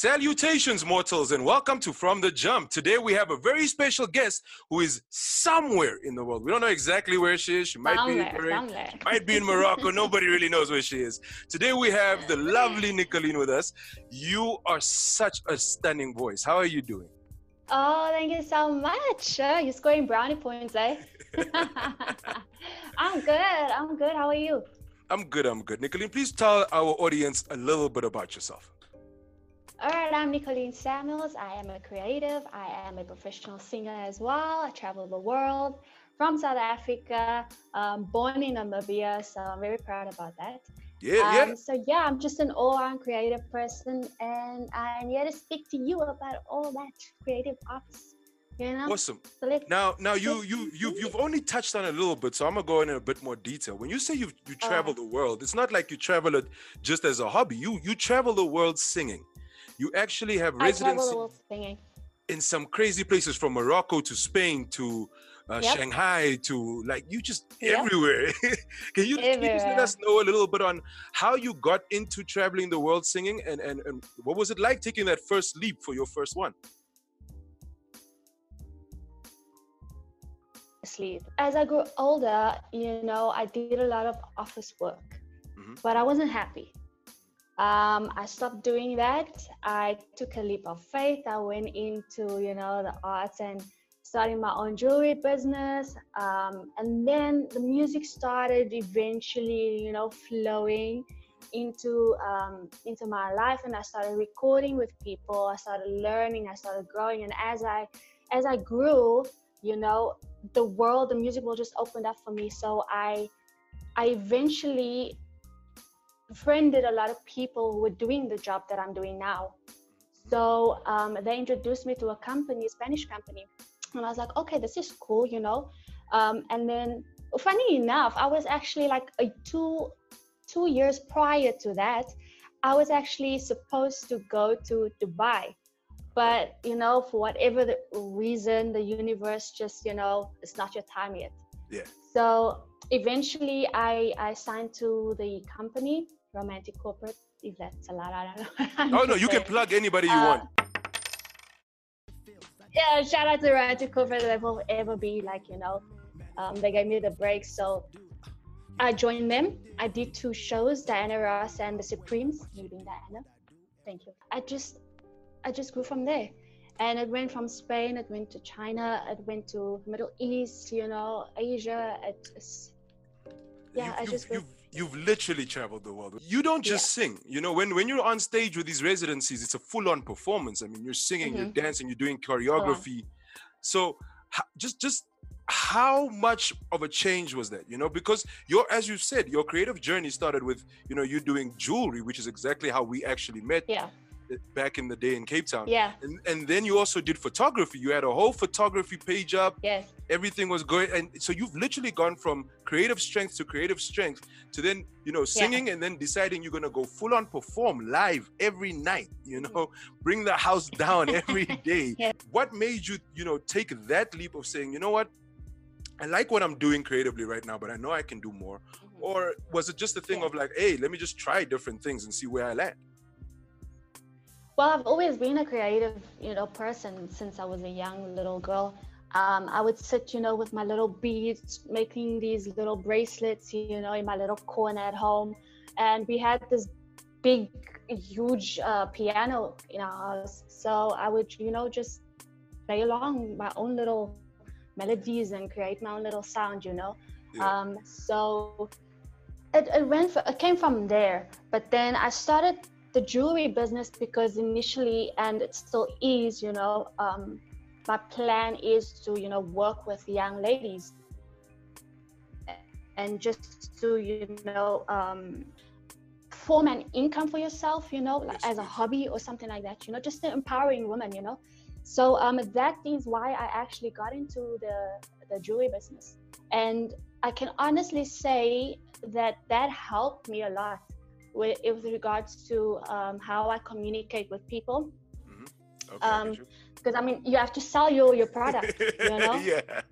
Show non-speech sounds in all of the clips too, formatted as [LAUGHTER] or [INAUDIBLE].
Salutations, mortals, and welcome to From the Jump. Today we have a very special guest who is somewhere in the world. We don't know exactly where she is. She might Somewhere, be in, somewhere. might be in Morocco. [LAUGHS] Nobody really knows where she is. Today we have the lovely Nicolene with us. You are such a stunning voice. How are you doing? Oh, thank you so much. Uh, you're scoring brownie points, eh? [LAUGHS] I'm good. I'm good. How are you? I'm good. I'm good. Nicolene, please tell our audience a little bit about yourself. All right, I'm Nicolene Samuels. I am a creative. I am a professional singer as well. I travel the world from South Africa, um, born in Namibia, so I'm very proud about that. Yeah, Um, yeah. So yeah, I'm just an all-around creative person, and I'm here to speak to you about all that creative arts. You know, Awesome. so Now, now you you you've you've only touched on a little bit, so I'm gonna go in a bit more detail. When you say you you travel the world, it's not like you travel it just as a hobby. You you travel the world singing. You actually have I residency the world singing. in some crazy places from Morocco to Spain to uh, Yep. Shanghai to like you just Yep. everywhere. [LAUGHS] can you can you just let us know a little bit on how you got into traveling the world singing and and, and what was it like taking that first leap for your first one? sleep. As I grew older, you know, I did a lot of office work, Mhm. but I wasn't happy. Um, I stopped doing that. I took a leap of faith. I went into, you know, the arts and starting my own jewelry business. Um, and then the music started eventually, you know, flowing into um, into my life, and I started recording with people. I started learning. I started growing, and as I as I grew, you know, the world, the music world just opened up for me. So I, I eventually befriended a lot of people who were doing the job that I'm doing now. So um, they introduced me to a company, a Spanish company, and I was like, okay, this is cool, you know. Um, and then, funny enough, I was actually like a two, two years prior to that, I was actually supposed to go to Dubai but you know for whatever the reason the universe just you know it's not your time yet Yeah. so eventually i i signed to the company romantic corporate if that's allowed i don't know Oh no, you can plug anybody you Uh, want. yeah shout out to romantic corporate that will ever be like you know um, they gave me the break so i joined them. I did two shows diana ross and the supremes meeting diana. Thank you. I just i just grew from there. And it went from spain it went to china it went to middle east you know asia it, it's, yeah You- i just grew you've, literally traveled the world. You don't just sing. You know, when when you're on stage with these residencies, it's a full-on performance. I mean, you're singing, you're Mm-hmm. dancing, you're doing choreography. So, just just how much of a change was that? You know, because your as you said, your creative journey started with you know you doing jewelry, which is exactly how we actually met yeah back in the day in Cape Town. yeah. And, and then you also did photography. You had a whole photography page up. Yes. Everything was going and so you've literally gone from creative strength to creative strength to then you know singing and then deciding you're going to go full on perform live every night you mm. know bring the house [LAUGHS] down every [LAUGHS] day. Yeah. what made you you know take that leap of saying you know what? I like what i'm doing creatively right now but i know i can do more. Mm-hmm. Or was it just a thing Yeah. of like hey let me just try different things and see where i land Well, I've always been a creative, you know, person since I was a young little girl. Um, I would sit, you know, with my little beads, making these little bracelets, you know, in my little corner at home. And we had this big, huge uh, piano in our house. So I would, you know, just play along my own little melodies and create my own little sound, you know. Yeah. Um, so it, it went, f- it came from there. But then I started the jewelry business because initially and it still is you know um, my plan is to you know work with young ladies and just to you know um, form an income for yourself you know like as a hobby or something like that you know just an empowering women you know. So um, that is why i actually got into the the jewelry business. And i can honestly say that that helped me a lot with, with regards to um, how I communicate with people. okay, I Um. Because I mean, you have to sell your your product, you know. [LAUGHS] yeah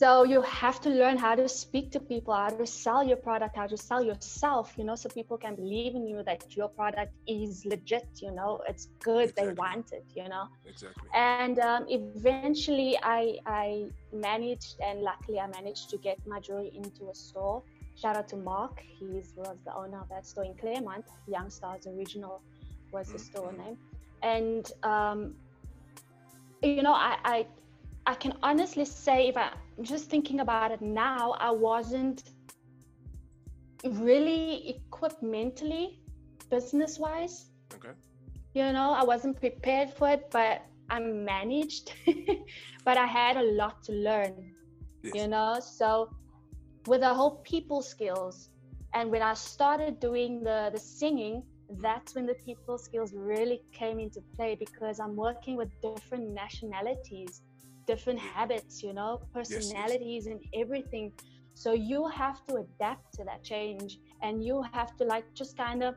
so you have to learn how to speak to people how to sell your product how to sell yourself you know so people can believe in you that your product is legit you know it's good exactly. they want it you know exactly and um, eventually i i managed and luckily i managed to get my jewelry into a store shout out to mark he was the owner of that store in claremont young stars original was the mm-hmm. store name and um, you know I, I I can honestly say, if I'm just thinking about it now, I wasn't really equipped mentally, business wise. Okay. You know, I wasn't prepared for it, but I managed. [LAUGHS] but I had a lot to learn, yes. you know. So, with the whole people skills, and when I started doing the the singing, that's when the people skills really came into play because I'm working with different nationalities different habits, you know, personalities yes, yes. and everything. So you have to adapt to that change and you have to like just kind of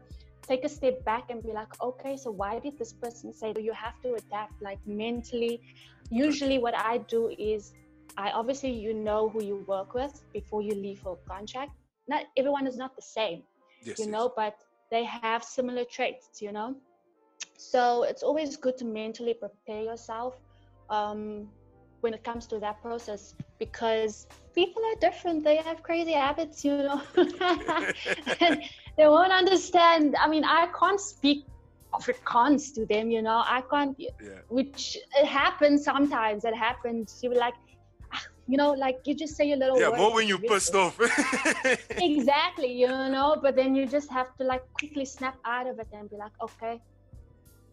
take a step back and be like, okay, so why did this person say that? You have to adapt like mentally. Usually, what I do is I obviously you know who you work with before you leave for a contract. Not everyone is not the same, yes, you know, but they have similar traits, you know. So it's always good to mentally prepare yourself. Um, when it comes to that process because people are different they have crazy habits you know [LAUGHS] they won't understand i mean i can't speak afrikaans to them you know i can't yeah. which it happens sometimes it happens you will like you know, like you just say a little yeah, more when you pissed off. [LAUGHS] exactly, you know, but then you just have to like quickly snap out of it and be like, okay,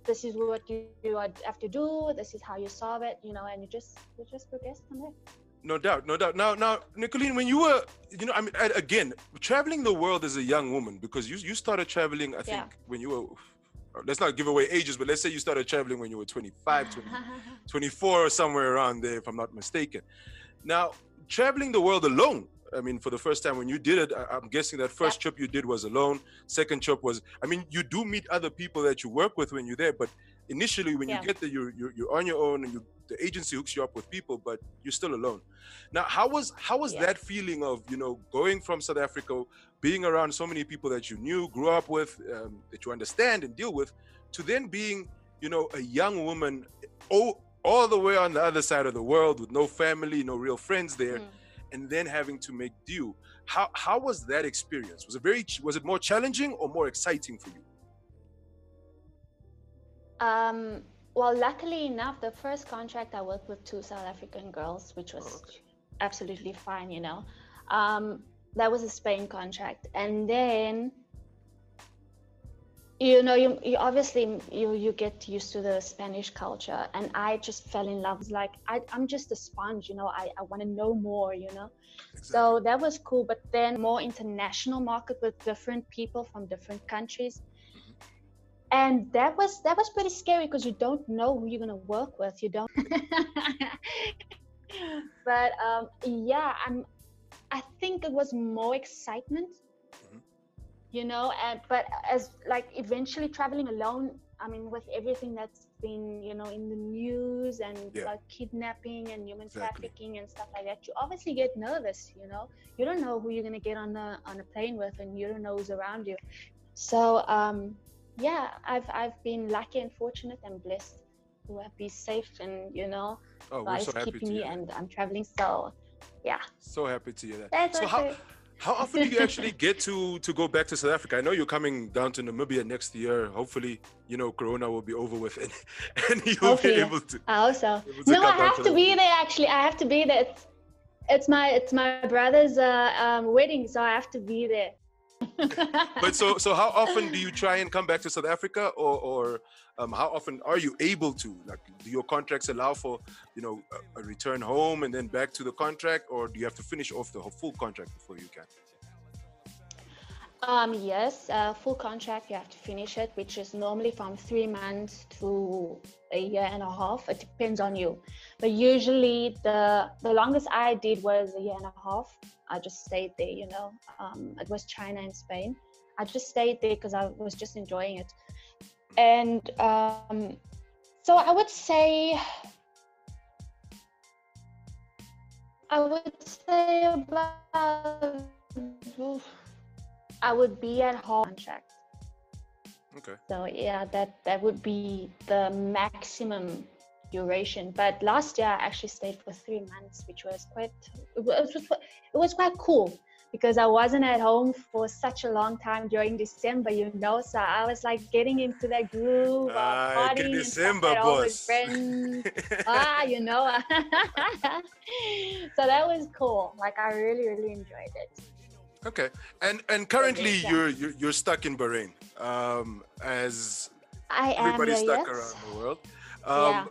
this is what you, you have to do this is how you solve it you know and you just you just progress from there no doubt no doubt now now nicolene when you were you know i mean again traveling the world as a young woman because you you started traveling i think yeah. when you were let's not give away ages but let's say you started traveling when you were 25 20, [LAUGHS] 24 or somewhere around there if i'm not mistaken now traveling the world alone I mean, for the first time when you did it, I, am guessing that first yeah. trip you did was alone. Second trip was, I mean, you do meet other people that you work with when you're there, but initially when yeah. you get there, you're, you're, you're on your own and you, the agency hooks you up with people, but you're still alone. Now, how was how was yeah. that feeling of you know going from South Africa, being around so many people that you knew, grew up with, um, that you understand and deal with, to then being you know a young woman, all all the way on the other side of the world with no family, no real friends there. Mm and then having to make do. How how was that experience? Was it very was it more challenging or more exciting for you? Um, well, luckily enough, the first contract I worked with two South African girls, which was okay. absolutely fine, you know. Um, that was a Spain contract, and then you know you, you obviously you you get used to the spanish culture and i just fell in love like I, i'm just a sponge you know i, I want to know more you know exactly. so that was cool but then more international market with different people from different countries. And that was that was pretty scary because you don't know who you're going to work with you don't [LAUGHS] but um yeah i'm i think it was more excitement you know and but as like eventually traveling alone i mean with everything that's been you know in the news and yeah. like kidnapping and human exactly. trafficking and stuff like that you obviously get nervous you know you don't know who you're going to get on the on a plane with and you don't know who's around you so um yeah i've i've been lucky and fortunate and blessed to have been safe and you know oh, we're so happy keeping to me and i'm traveling so yeah so happy to hear that That's so okay. how how often do you [LAUGHS] actually get to to go back to South Africa? I know you're coming down to Namibia next year. Hopefully, you know, Corona will be over with, and, [LAUGHS] and you'll be able to. I also. No, I have to be there. Actually, I have to be there. It's, it's my it's my brother's uh, um, wedding, so I have to be there. But so so how often do you try and come back to South Africa, or or um, how often are you able to? Like, do your contracts allow for you know a, a return home and then back to the contract, or do you have to finish off the full contract before you can? Um, yes, uh, full contract, you have to finish it, which is normally from three months to a year and a half. It depends on you. But usually the the longest I did was a year and a half. I just stayed there, you know. Um, it was China and Spain. I just stayed there because I was just enjoying it. And um, so I would say I would say about I would be at home contract. Okay. So yeah, that that would be the maximum duration. But last year I actually stayed for three months, which was quite it was, it was quite cool because I wasn't at home for such a long time during December, you know. So I was like getting into that groove of que partying and December, at home with friends. [LAUGHS] ah, you know. [LAUGHS] so that was cool. Like I really, really enjoyed it. Okay, and and currently yeah. you're, you're you're stuck in Bahrain, um, as I am everybody's stuck yes. around the world. Um, Yeah.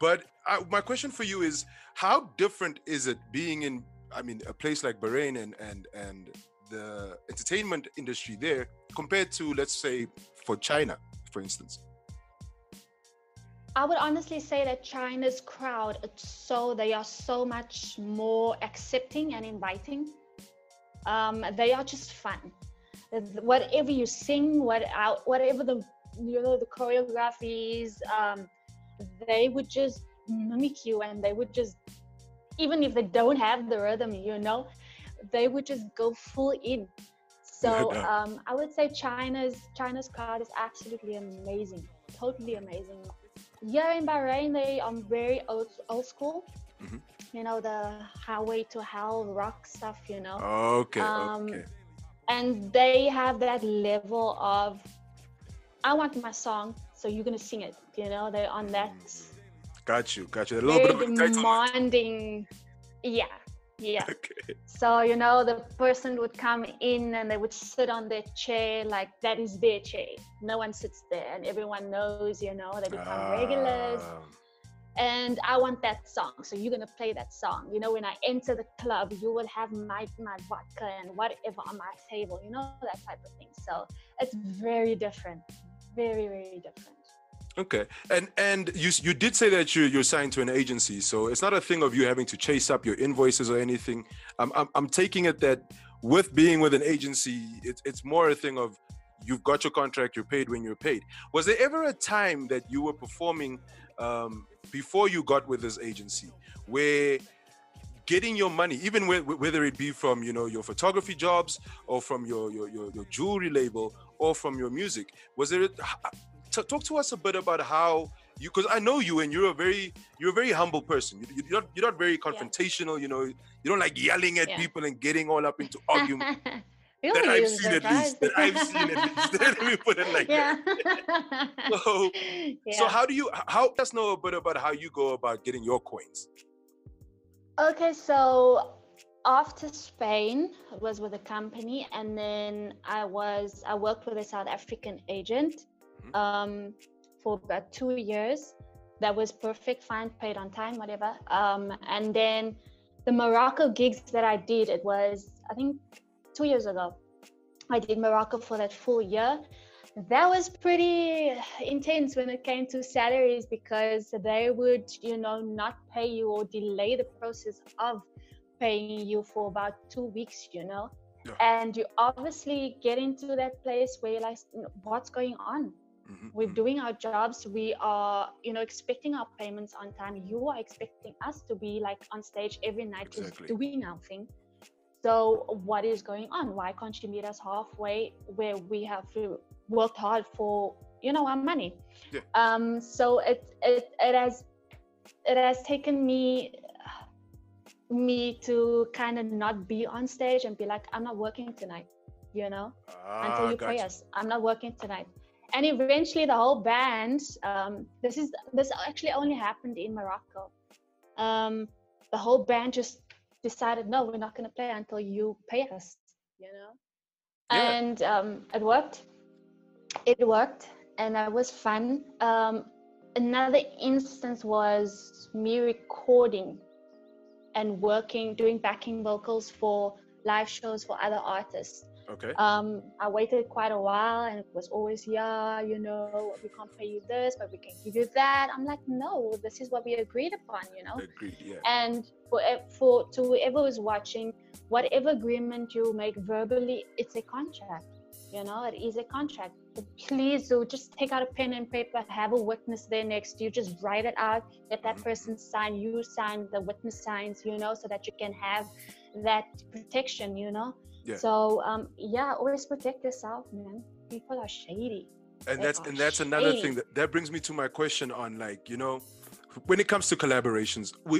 But I, my question for you is, how different is it being in, I mean, a place like Bahrain and and and the entertainment industry there compared to, let's say, for China, for instance? I would honestly say that China's crowd, it's so they are so much more accepting and inviting. Um, they are just fun. Whatever you sing, what out, whatever the you know the choreographies, um, they would just mimic you, and they would just even if they don't have the rhythm, you know, they would just go full in. So um, I would say China's China's crowd is absolutely amazing, totally amazing. yeah in Bahrain, they are very old, old school. Mhm. You know the highway to hell rock stuff. You know, Okay, Um, okay. and they have that level of I want my song, so you're gonna sing it. You know, they're on that Got you, got you. A little bit of demanding. Yeah, yeah. [LAUGHS] Okay. So you know, the person would come in and they would sit on their chair like that is their chair. No one sits there, and everyone knows. You know, they become regulars. And I want that song, so you're gonna play that song. You know, when I enter the club, you will have my my vodka and whatever on my table. You know that type of thing. So it's very different, very very different. Okay, and and you you did say that you you're signed to an agency, so it's not a thing of you having to chase up your invoices or anything. I'm I'm, I'm taking it that with being with an agency, it's it's more a thing of you've got your contract, you're paid when you're paid. Was there ever a time that you were performing um, before you got with this agency where getting your money, even whe- whether it be from you know your photography jobs or from your your your, your jewelry label or from your music, was there? talk to us a bit about how you because I know you and you're a very you're a very humble person. You, you're not you're not very confrontational. You know, you don't like yelling at Yeah. people and getting all up into arguments. [LAUGHS] Really, that I've seen at least. That? I've seen at least. [LAUGHS] Let me put it like yeah. that. [LAUGHS] So, yeah. so how do you how let us know a bit about how you go about getting your coins? Okay, so after Spain I was with a company, and then I was I worked with a South African agent Mhm. um, for about two years. That was perfect, fine, paid on time, whatever. Um, and then the Morocco gigs that I did, it was I think two years ago. I did Morocco for that full year. That was pretty intense when it came to salaries because they would, you know, not pay you or delay the process of paying you for about two weeks, you know. Yeah. And you obviously get into that place where you're like, what's going on? Mhm, We're mhm. doing our jobs. We are, you know, expecting our payments on time. You are expecting us to be like on stage every night, Exactly. just doing our thing. So what is going on? Why can't you meet us halfway where we have worked hard for, you know, our money? Yeah. Um. So it it it has it has taken me me to kind of not be on stage and be like, I'm not working tonight, you know ah, until you pay us. I'm not working tonight. And eventually, the whole band. Um, this is this actually only happened in Morocco. Um, the whole band just decided, no, we're not going to play until you pay us. You know, Yeah. and um, it worked. It worked, and that was fun. Um, another instance was me recording and working, doing backing vocals for live shows for other artists Okay. um, I waited quite a while and it was always, yeah, you know, we can't pay you this, but we can give you that. I'm like, no, this is what we agreed upon, you know. Agreed. Yeah. And for for to whoever is watching, whatever agreement you make verbally, it's a contract. You know, it is a contract. But please do just take out a pen and paper, have a witness there next to you, just write it out, let that Mm-hmm. person sign, you sign, the witness signs, you know, so that you can have that protection, you know. Yeah. So um yeah, always protect yourself, man. People are shady. and They that's and that's another thing that, that brings me to my question on like you know when it comes to collaborations we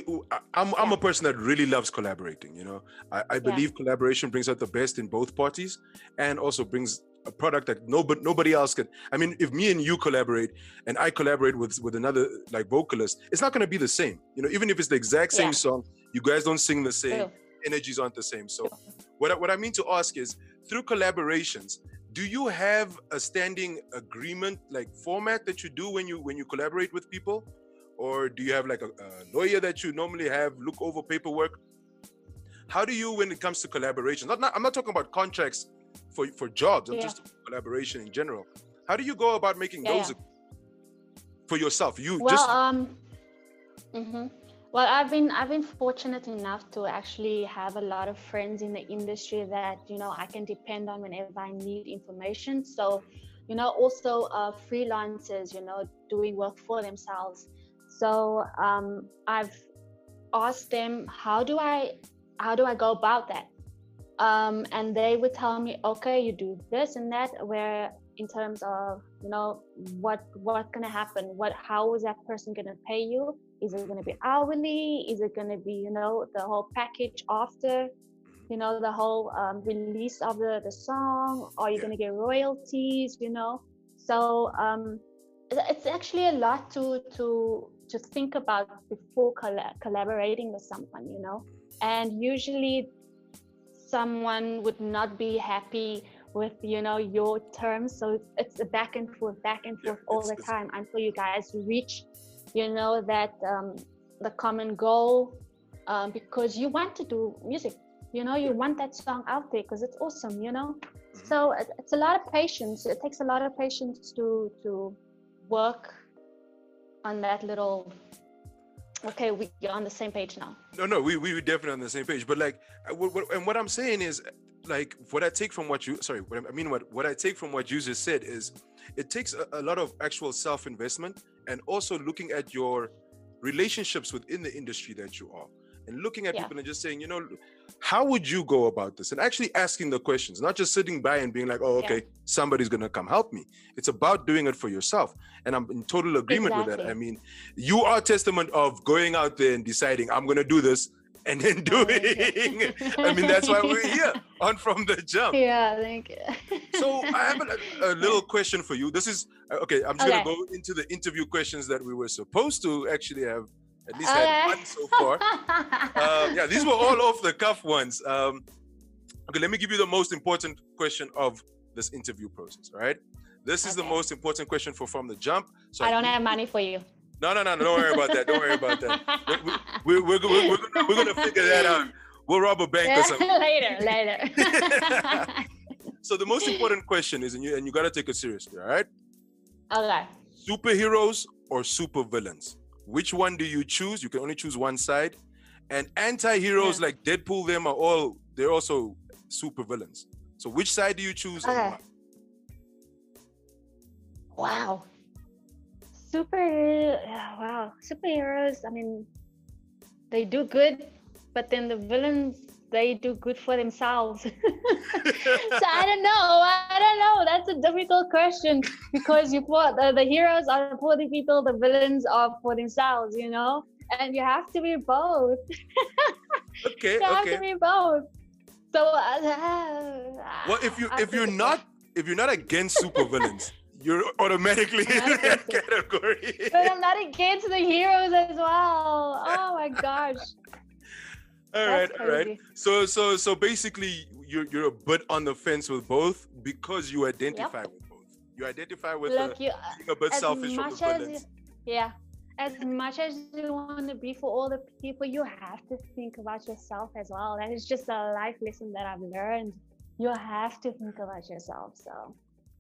i'm, I'm a person that really loves collaborating you know i, I believe collaboration brings out the best in both parties and also brings a product that nobody nobody else can i mean if me and you collaborate and i collaborate with with another like vocalist it's not going to be the same you know even if it's the exact same Yeah. song you guys don't sing the same True. Energies aren't the same. So, what I, what I mean to ask is, through collaborations, do you have a standing agreement like format that you do when you when you collaborate with people, or do you have like a, a lawyer that you normally have look over paperwork? How do you, when it comes to collaborations? not, not I'm not talking about contracts for for jobs. I'm Yeah. just collaboration in general. How do you go about making Yeah, those yeah. for yourself? You Well, just um, mhm. Well, I've been I've been fortunate enough to actually have a lot of friends in the industry that you know I can depend on whenever I need information. So, you know, also uh, freelancers, you know, doing work for themselves. So um, I've asked them how do I how do I go about that, um, and they would tell me, okay, you do this and that. Where in terms of you know what what's gonna happen, what how is that person gonna pay you? Is it gonna be hourly? Is it gonna be you know the whole package after? You know the whole um, release of the the song. Are you Yeah. gonna get royalties? You know, so um, it's actually a lot to to to think about before colla- collaborating with someone. You know, and usually someone would not be happy with you know your terms. So it's, a back and forth back and Yeah, forth all the time until you guys reach you know that um, the common goal um, because you want to do music you know you want that song out there because it's awesome you know? Mhm. so it, it's a lot of patience. It takes a lot of patience to to work on that little okay we're on the same page now. No, no, we we were definitely on the same page. But like, uh, what, what, and what I'm saying is, like, what I take from what you, sorry, what I mean, what what I take from what you just said is, it takes a, a lot of actual self investment and also looking at your relationships within the industry that you are, and looking at Yeah. people and just saying, you know, how would you go about this, and actually asking the questions, not just sitting by and being like, oh, Yeah. okay, somebody's gonna come help me. It's about doing it for yourself, and I'm in total agreement with that. I mean, you are testament of going out there and deciding I'm gonna do this and then [LAUGHS] doing. I mean, that's why we're here [LAUGHS] on from the jump. yeah thank you [LAUGHS] So I have a, a little question for you. This is uh, okay. I'm just Okay. gonna go into the interview questions that we were supposed to actually have at least Okay. had one so far. Um, yeah, these were all off the cuff ones. Um, okay, let me give you the most important question of this interview process. All right. This is the most important question for from the jump. So I don't have money for you. No, no, no, no. Don't worry about that. Don't worry about that. We're, we're, we're, we're, gonna, we're gonna figure that out. We'll rob a bank or something. [LAUGHS] later, later. [LAUGHS] So the most important question is, and you and you gotta take it seriously, all right? okay. Superheroes or supervillains? Which one do you choose? You can only choose one side. And anti-heroes Yeah. like Deadpool, them are all they're also supervillains. So which side do you choose? Okay. Wow. Super. Wow. Superheroes. I mean, they do good, but then the villains they do good for themselves. [LAUGHS] so I don't know. I don't know. That's a difficult question because you put the, the heroes are for the people, the villains are for themselves. You know, and you have to be both. [LAUGHS] Okay, You have to be both. So. Uh, [SIGHS] Well, if you I if you're not if you're not against supervillains, you're automatically in that category. But I'm not against the heroes as well. Oh my gosh. [LAUGHS] all right, all right. So so so basically you're you're a bit on the fence with both because you identify with both. You identify with Look, the, you being a bit selfish from much the as you, yeah, as much as you want to be for all the people, you have to think about yourself as well. That is just a life lesson that I've learned. You have to think about yourself. So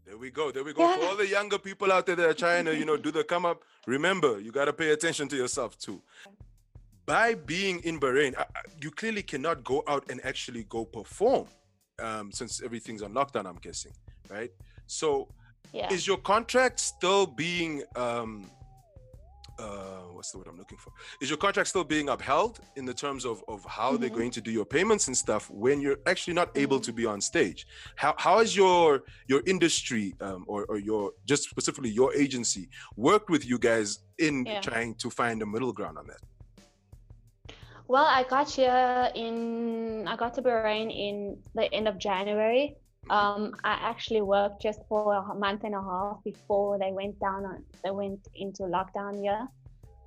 There we go. There we go. For all the younger people out there that are trying to, you know, do the come up, remember, you got to pay attention to yourself too. By being in Bahrain, you clearly cannot go out and actually go perform um, since everything's on lockdown, I'm guessing. right? So Yeah. is your contract still being um uh what's the word i'm looking for is your contract still being upheld in the terms of of how they're Mhm. going to do your payments and stuff when you're actually not able Mhm. to be on stage how how has your your industry um or, or your just specifically your agency worked with you guys in Yeah. trying to find a middle ground on that Well, I got here in I got to Bahrain in the end of January. Um, I actually worked just for a month and a half before they went down on they went into lockdown here.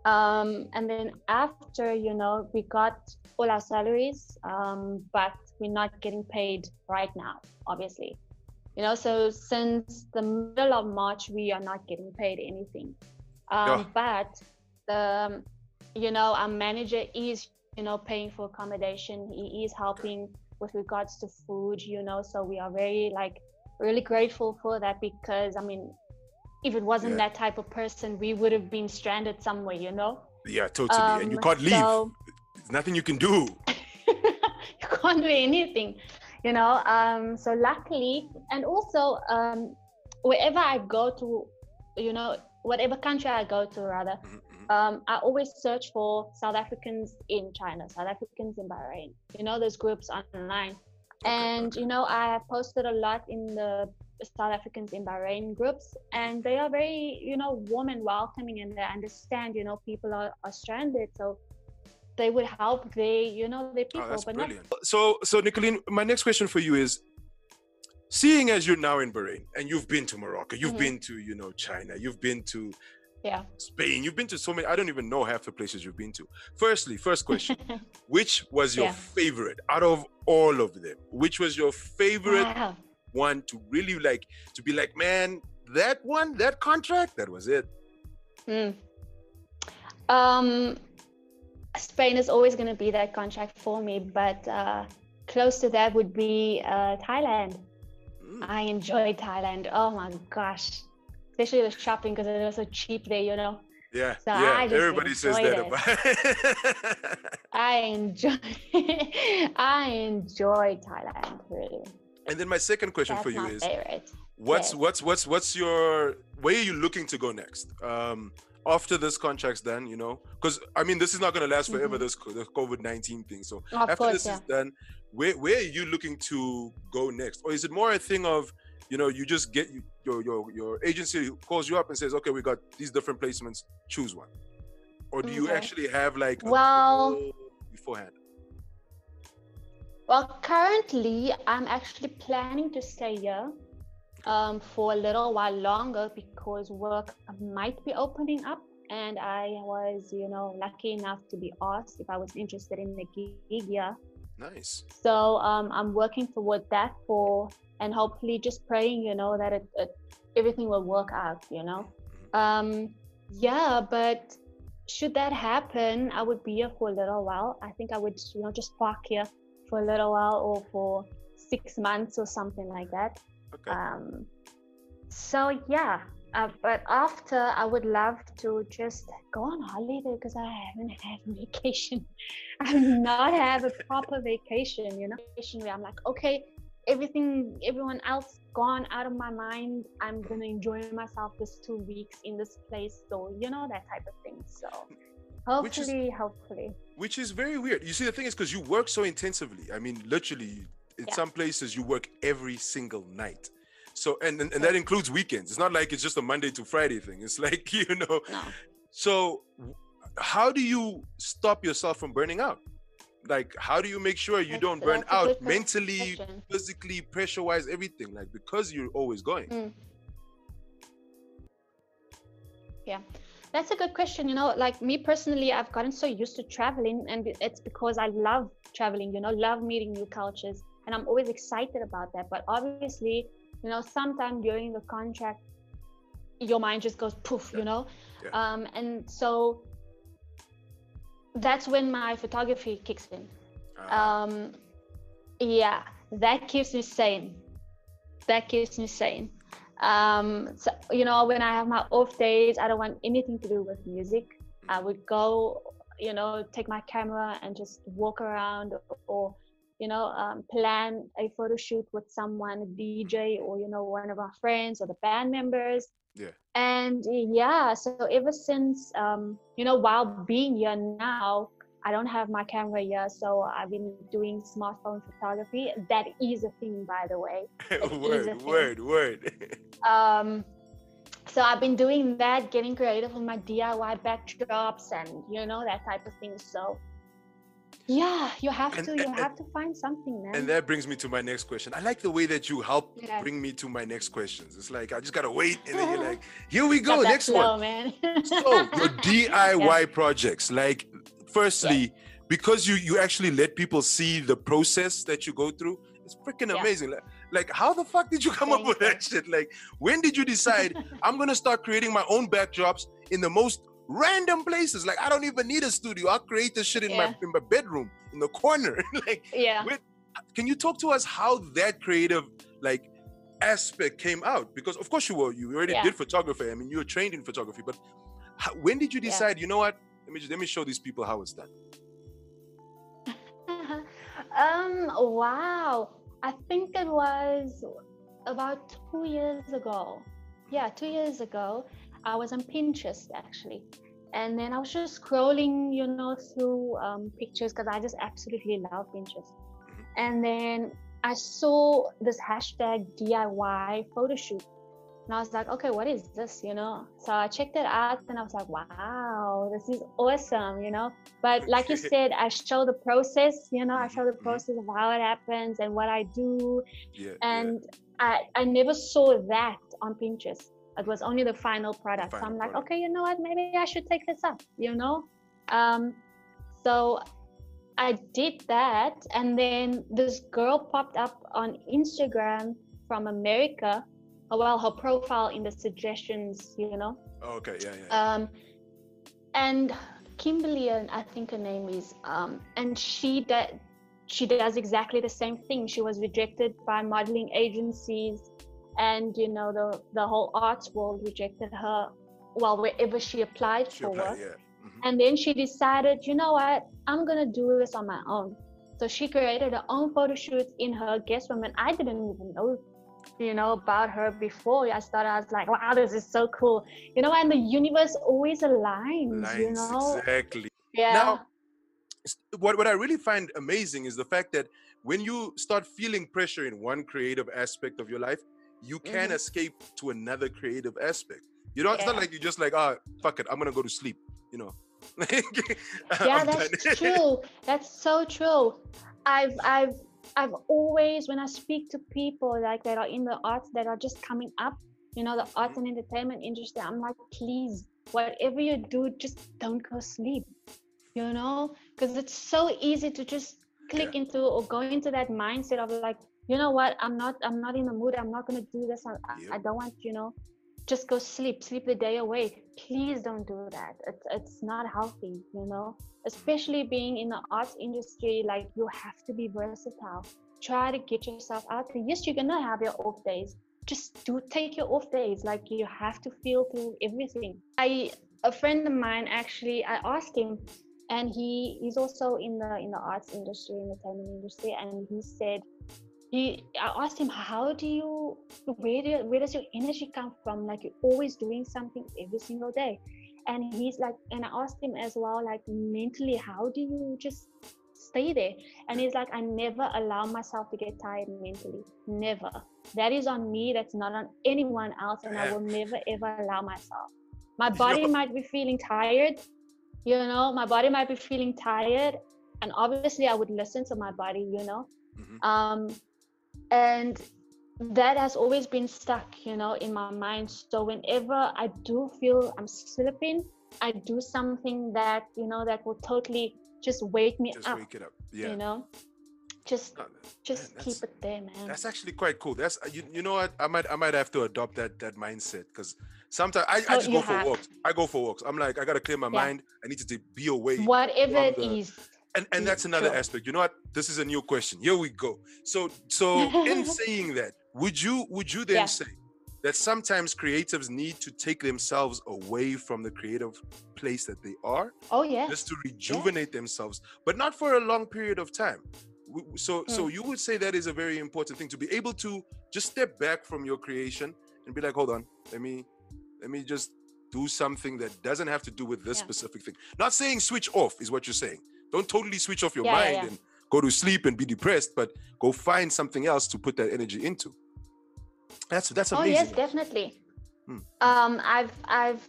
Um, and then after, you know, we got all our salaries, um, but we're not getting paid right now, obviously. You know, so since the middle of March, we are not getting paid anything. Um, Yeah. But the, you know, our manager is, you know, paying for accommodation. He is helping with regards to food, you know. So we are very like really grateful for that because I mean, if it wasn't Yeah. that type of person, we would have been stranded somewhere, you know. yeah totally and you Um, can't leave so- there's nothing you can do [LAUGHS] you can't do anything you know um so luckily and also um wherever i go to you know whatever country i go to rather Mhm, mhm. Um i always search for south africans in china south africans in bahrain you know those groups online and you know i have posted a lot in the south africans in bahrain groups and they are very you know warm and welcoming and they understand you know people are, are stranded so they would help they you know their people Oh, but not brilliant. So, so Nicolene, my next question for you is: Seeing as you're now in Bahrain and you've been to Morocco, you've Mhm. been to you know China, you've been to yeah Spain, you've been to so many. I don't even know half the places you've been to. Firstly, first question: [LAUGHS] Which was your Yeah. favorite out of all of them? Which was your favorite wow. one to really like to be like, man, that one, that contract, that was it. Mm. Um, Spain is always going to be that contract for me, but uh, close to that would be uh, Thailand. Mm. I enjoy Thailand. Oh my gosh, especially the shopping because it was so cheap there. You know, Yeah, So yeah. Everybody says that it. about. [LAUGHS] I enjoy. [LAUGHS] I enjoy Thailand really. and then my second question That's for you is: favorite. What's Yes. what's what's what's your where are you looking to go next? Um after this contract's done, you know, because I mean this is not gonna last forever, Mhm. this the COVID nineteen thing. So Of after course, this yeah. is done, where where are you looking to go next? Or is it more a thing of you know, you just get your your your agency calls you up and says, Okay, we got these different placements, choose one. Or do you actually have like a Well- beforehand? Well, currently, I'm actually planning to stay here um, for a little while longer because work might be opening up. And I was, you know, lucky enough to be asked if I was interested in the gig here. Nice. So um, I'm working toward that for, and hopefully just praying, you know, that it, it everything will work out, you know. Um, yeah, but should that happen, I would be here for a little while. I think I would, you know, just park here for a little while or for six months or something like that. Okay. Um, so yeah, uh, but after I would love to just go on holiday because I haven't had [LAUGHS] vacation. I've not have a proper vacation, you know, vacation where I'm like, okay, everything, everyone else gone out of my mind. I'm gonna enjoy myself this two weeks in this place. So you know that type of thing. So Which is- hopefully, hopefully, which is very weird. You see, the thing is because you work so intensively. I mean, literally, in Yeah. some places you work every single night. So and and, and that includes weekends. It's not like it's just a Monday to Friday thing. It's [LAUGHS] like [LAUGHS] you know. no. So how do you stop yourself from burning out? Like, how do you make sure you That's- don't burn out mentally, question. physically, pressure wise, everything? Like because you're always going. Mm. Yeah, that's a good question. You know, like me personally, I've gotten so used to traveling, and it's because I love traveling, you know, love meeting new cultures, and I'm always excited about that. But obviously, you know, sometime during the contract, your mind just goes poof, you know? Yeah. Um, and so that's when my photography kicks in. Ah, um yeah that keeps me sane. That keeps me sane. Um so you know when i have my off days i don't want anything to do with music. I would go you know take my camera and just walk around or you know um, plan a photo shoot with someone a dj or you know one of our friends or the band members. Yeah. and yeah so ever since um, you know while being here now i don't have my camera here so i've been doing smartphone photography. That is a thing by the way. [LAUGHS] Word, word, word. [LAUGHS] um so i've been doing that getting creative with my diy backdrops and you know that type of thing. So yeah you have And- to you and- have to find something man and that brings me to my next question. I like the way that you help Yeah. bring me to my next questions. It's like I just gotta wait, and then you're [LAUGHS] like, "Here we go, next one." man So your [LAUGHS] DIY projects, like, firstly, because you you actually let people see the process that you go through, it's freaking Yeah. amazing. Like, like, how the fuck did you come up with you. that shit? Like, when did you decide [LAUGHS] I'm gonna start creating my own backdrops in the most random places? Like, I don't even need a studio. I'll create this shit in my in my bedroom in the corner. [LAUGHS] like, yeah Wait, can you talk to us how that creative like aspect came out? Because of course you were you already Yeah. did photography. I mean, you were trained in photography, but how, when did you Yeah. decide? You know what? Let me just, let me show these people how it's done. [LAUGHS] um wow i think it was about two years ago yeah two years ago i was on pinterest actually and then i was just scrolling you know through um, pictures because i just absolutely love pinterest and then i saw this hashtag diy photo shoot and I was like, okay, what is this? You know? So I checked it out and I was like, wow, this is awesome, you know? But [LAUGHS] like you said, I show the process, you know, I show the Mhm. process of how it happens and what I do. Yeah. And I, I never saw that on Pinterest. It was only the final product. so final I'm like, product. okay, you know what? Maybe I should take this up, you know? Um, so I did that. And then this girl popped up on Instagram from America. Oh, Well, her profile in the suggestions, you know? Oh, okay. Yeah. Yeah. um, and Kimberly, and I think her name is, um, and she that she does exactly the same thing. She was rejected by modeling agencies, and you know the the whole arts world rejected her. Well, wherever she applied she for applied. work, Yeah. Mhm. and then she decided, you know what, I'm gonna do this on my own. So she created her own photo shoots in her guest room, and I didn't even know, you know, about her before I started. I was like, wow, this is so cool, you know. And the universe always aligns, you know. exactly. Yeah. Now, what, what I really find amazing is the fact that when you start feeling pressure in one creative aspect of your life, you can Mhm. escape to another creative aspect. You know, it's not like you just like, ah, fuck it, I'm gonna go to sleep. You know. [LAUGHS] [LAUGHS] yeah, that's [LAUGHS] true. That's so true. I've I've I've always when I speak to people like that are in the arts that are just coming up, you know, the arts and entertainment industry, I'm like, please, whatever you do, just don't go sleep. You know? Because it's so easy to just click into or go into that mindset of like, you know what, I'm not I'm not in the mood, I'm not gonna do this. I, I- I don't want, you know, just go sleep, sleep the day away. Please don't do that. It's it's not healthy, you know. Especially being in the arts industry, like you have to be versatile. Try to get yourself out there. Yes, you're gonna have your off days. Just do take your off days. Like you have to feel through everything. I a friend of mine actually, I asked him, and he he's also in the in the arts industry, in the entertainment industry, and he said he I asked him how do you where do where does your energy come from? Like you're always doing something every single day. And he's like and I asked him as well like mentally how do you just stay there? And he's like I never allow myself to get tired mentally. Never. That is on me. That's not on anyone else and I will never ever allow myself. My body might be feeling tired you know? My body might be feeling tired and obviously I would listen to my body you know? Mhm. um and that has always been stuck you know in my mind so whenever i do feel i'm slipping i do something that you know that will totally just wake me Just up wake it up. Yeah. you know just Uh, just man, keep it there man That's actually quite cool. That's uh, you, you know what I might I might have to adopt that that mindset because sometimes I, I Oh, just go for walks. I go for walks. I'm like I gotta clear my Yeah. mind. I need to be away. whatever it the- is And and Mm, that's another sure. aspect. You know what? This is a new question. Here we go. So so in [LAUGHS] saying that, would you would you then Yeah. say that sometimes creatives need to take themselves away from the creative place that they are oh yeah just to rejuvenate themselves, but not for a long period of time. so so Mm. you would say that is a very important thing to be able to just step back from your creation and be like, hold on, let me let me just do something that doesn't have to do with this Yeah. specific thing. Not saying switch off is what you're saying. Don't totally switch off your Yeah, mind yeah. and go to sleep and be depressed, but go find something else to put that energy into. That's that's amazing. Oh yes, definitely. Hmm. Um, I've I've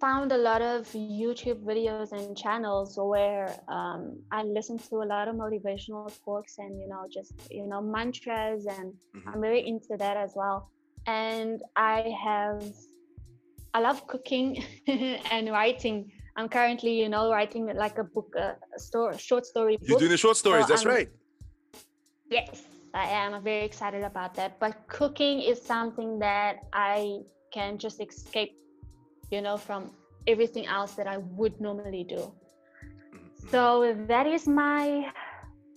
found a lot of YouTube videos and channels where um, I listen to a lot of motivational talks and you know just you know mantras and Mhm. I'm very into that as well. And I have I love cooking [LAUGHS] and writing. I'm currently you know writing like a book, a, story, short story You're doing the short stories, So that's I'm- right. Yes, I am. I'm very excited about that. But cooking is something that I can just escape, you know, from everything else that I would normally do. So that is my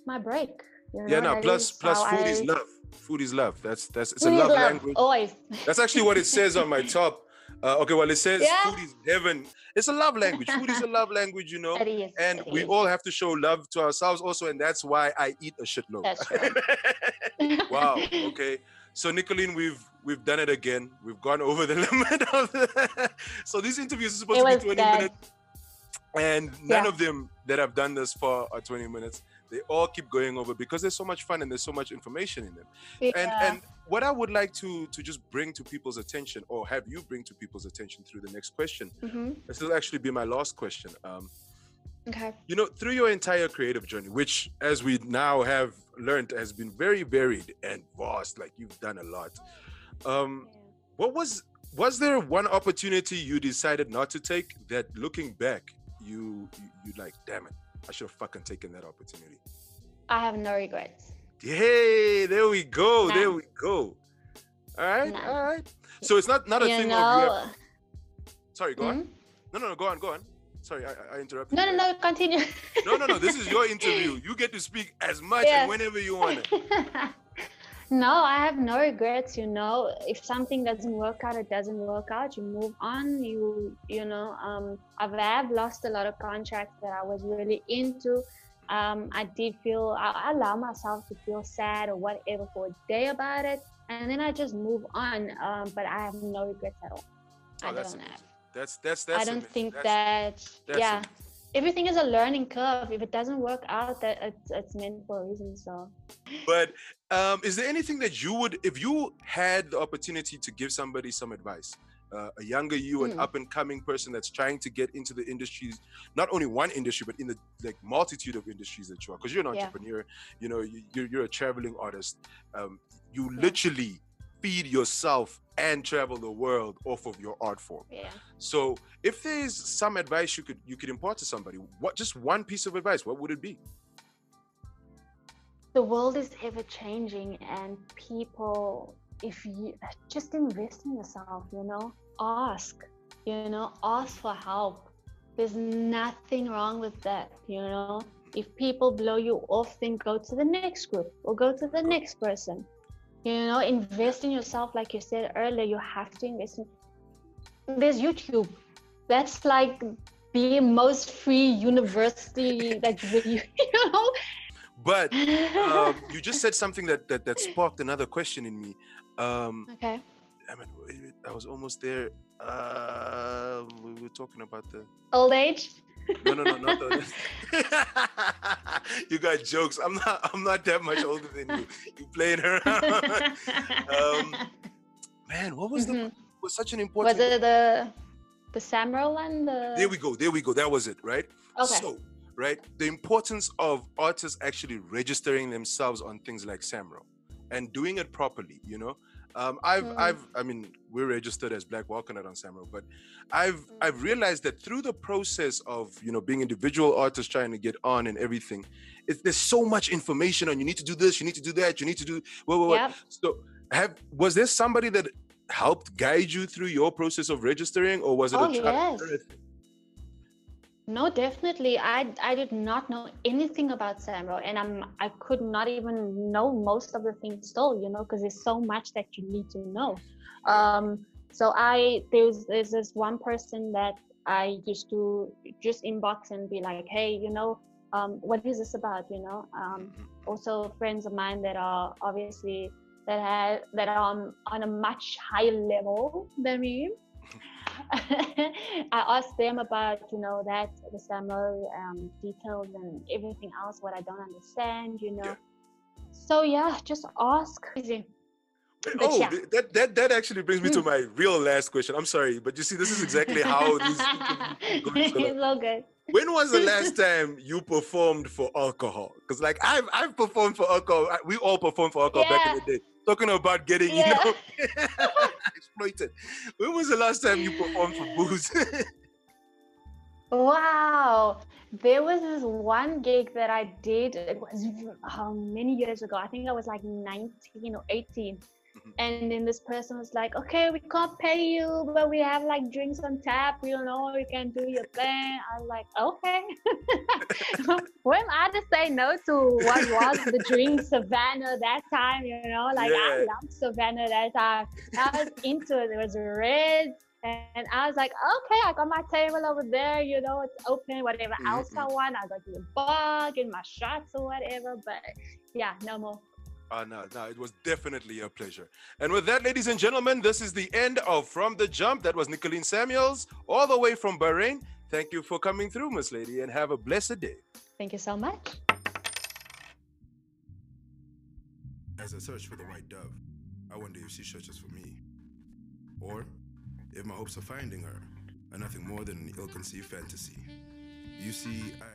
my break. You know, yeah, no, plus plus food is love. Food is love. That's that's it's a love, love, language. Always. That's actually what it says on my top. [LAUGHS] Uh, okay, well, it says Yeah. food is heaven. It's a love language. Food is a love [LAUGHS] language, you know. It is. And we is. all have to show love to ourselves also, and that's why I eat a shitload. That's [LAUGHS] true. wow. Okay. So Nicolene, we've we've done it again. We've gone over the [LAUGHS] limit of the so these interviews are supposed It to be 20 good. minutes. And none Yeah. of them that I've done this for are 20 minutes. They all keep going over because there's so much fun and there's so much information in them and Yeah. and what i would like to to just bring to people's attention or have you bring to people's attention through the next question Mhm. this will actually be my last question um Okay. you know through your entire creative journey which as we now have learned has been very varied and vast like you've done a lot um what was was there one opportunity you decided not to take that looking back you you, you like damn it i should have fucking taken that opportunity I have no regrets. Hey, there we go. There we go. All right, None. all right. So it's not not a you thing of you. Have, sorry, go on. Hmm? No, no, no. Go on, go on. Sorry, I, I- interrupted. No, no, no. Continue. no, no, no. This is your [LAUGHS] interview. You get to speak as much Yes. and whenever you want. [LAUGHS] no, I have no regrets. You know, if something doesn't work out, it doesn't work out. You move on. You, you know, um, I've I've lost a lot of contracts that I was really into. Um, I did feel I, I allow myself to feel sad or whatever for a day about it, and then I just move on. Um, but I have no regrets at all. Oh, I don't amazing. have. That's that's that's. I don't amazing. think That's- that. that's yeah, amazing. Everything is a learning curve. If it doesn't work out, that it's, it's meant for a reason. So. But um, is there anything that you would, if you had the opportunity to give somebody some advice, uh, a younger you, an Hmm. up and coming person that's trying to get into the industries, not only one industry, but in the like multitude of industries that you are, because you're an Yeah. entrepreneur, you know, you, you're, you're a traveling artist. Um, you Yeah. literally feed yourself and travel the world off of your art form. Yeah. So, if there's some advice you could you could impart to somebody, what just one piece of advice, what would it be? the world is ever changing and people if you just invest in yourself you know ask you know ask for help there's nothing wrong with that you know if people blow you off then go to the next group or go to the next person you know invest in yourself like you said earlier you have to invest in there's youtube that's like the most free university that you, [LAUGHS] you know But um, [LAUGHS] you just said something that, that that sparked another question in me. Um, okay I mean, I was almost there. Uh, we were talking about the. old age No, no, no, not the. [LAUGHS] you got jokes. I'm not. I'm not that much older than you. You playing around. [LAUGHS] um, man, what was the? Mhm. Was such an important. was it the the Samro one? The There we go. There we go. That was it, right? okay. So, right, the importance of artists actually registering themselves on things like Samro and doing it properly, you know. Um, I've, Mm. I've, I mean, we're registered as Black Walkout on Samro, but I've, I've realized that through the process of, you know, being individual artists trying to get on and everything, it, there's so much information on. You need to do this, you need to do that, you need to do. Whoa, whoa. Yep. So, have was there somebody that helped guide you through your process of registering, or was it Oh, a yes. No, definitely. I I did not know anything about Samro, and I'm I could not even know most of the things still, you know, because there's so much that you need to know. Um, so I there's there's this one person that I used to just inbox and be like, hey, you know, um, what is this about? You know. Um, Mhm. also, friends of mine that are obviously that have that are on, on a much higher level than me. [LAUGHS] I asked them about you know that the Samro um, details and everything else what I don't understand. You know. Yeah. So yeah, just ask. Easy. But oh, yeah. that that that actually brings me to my real last question. I'm sorry, but you see, this is exactly how [LAUGHS] these go. it's all good. When was the last [LAUGHS] time you performed for alcohol? Because like I've I've performed for alcohol. We all performed for alcohol back in the day. Talking about getting Yeah. you know exploited. When was the last time you performed for [LAUGHS] booze? Wow. There was this one gig that I did. It was um, many years ago. I think I was like 19 or 18. Mhm. And then this person was like, okay, we can't pay you, but we have like drinks on tap. You know, you can do your thing. I was like, okay. [LAUGHS] when I to say no to what was the drink Savannah that time? You know, like I Yeah. loved Savannah that time. I was into it. It was red. And I was like, okay, I got my table over there, you know, it's open, whatever Mhm, else I want. I got the bar, get my shots or whatever. But yeah, no more. Oh, no, no, it was definitely a pleasure. And with that, ladies and gentlemen, this is the end of From the Jump. That was Nicolene Samuels, all the way from Bahrain. Thank you for coming through, Miss Lady, and have a blessed day. Thank you so much. As I search for the white dove, I wonder if she searches for me. Or if my hopes of finding her are nothing more than an ill conceived fantasy. You see, I.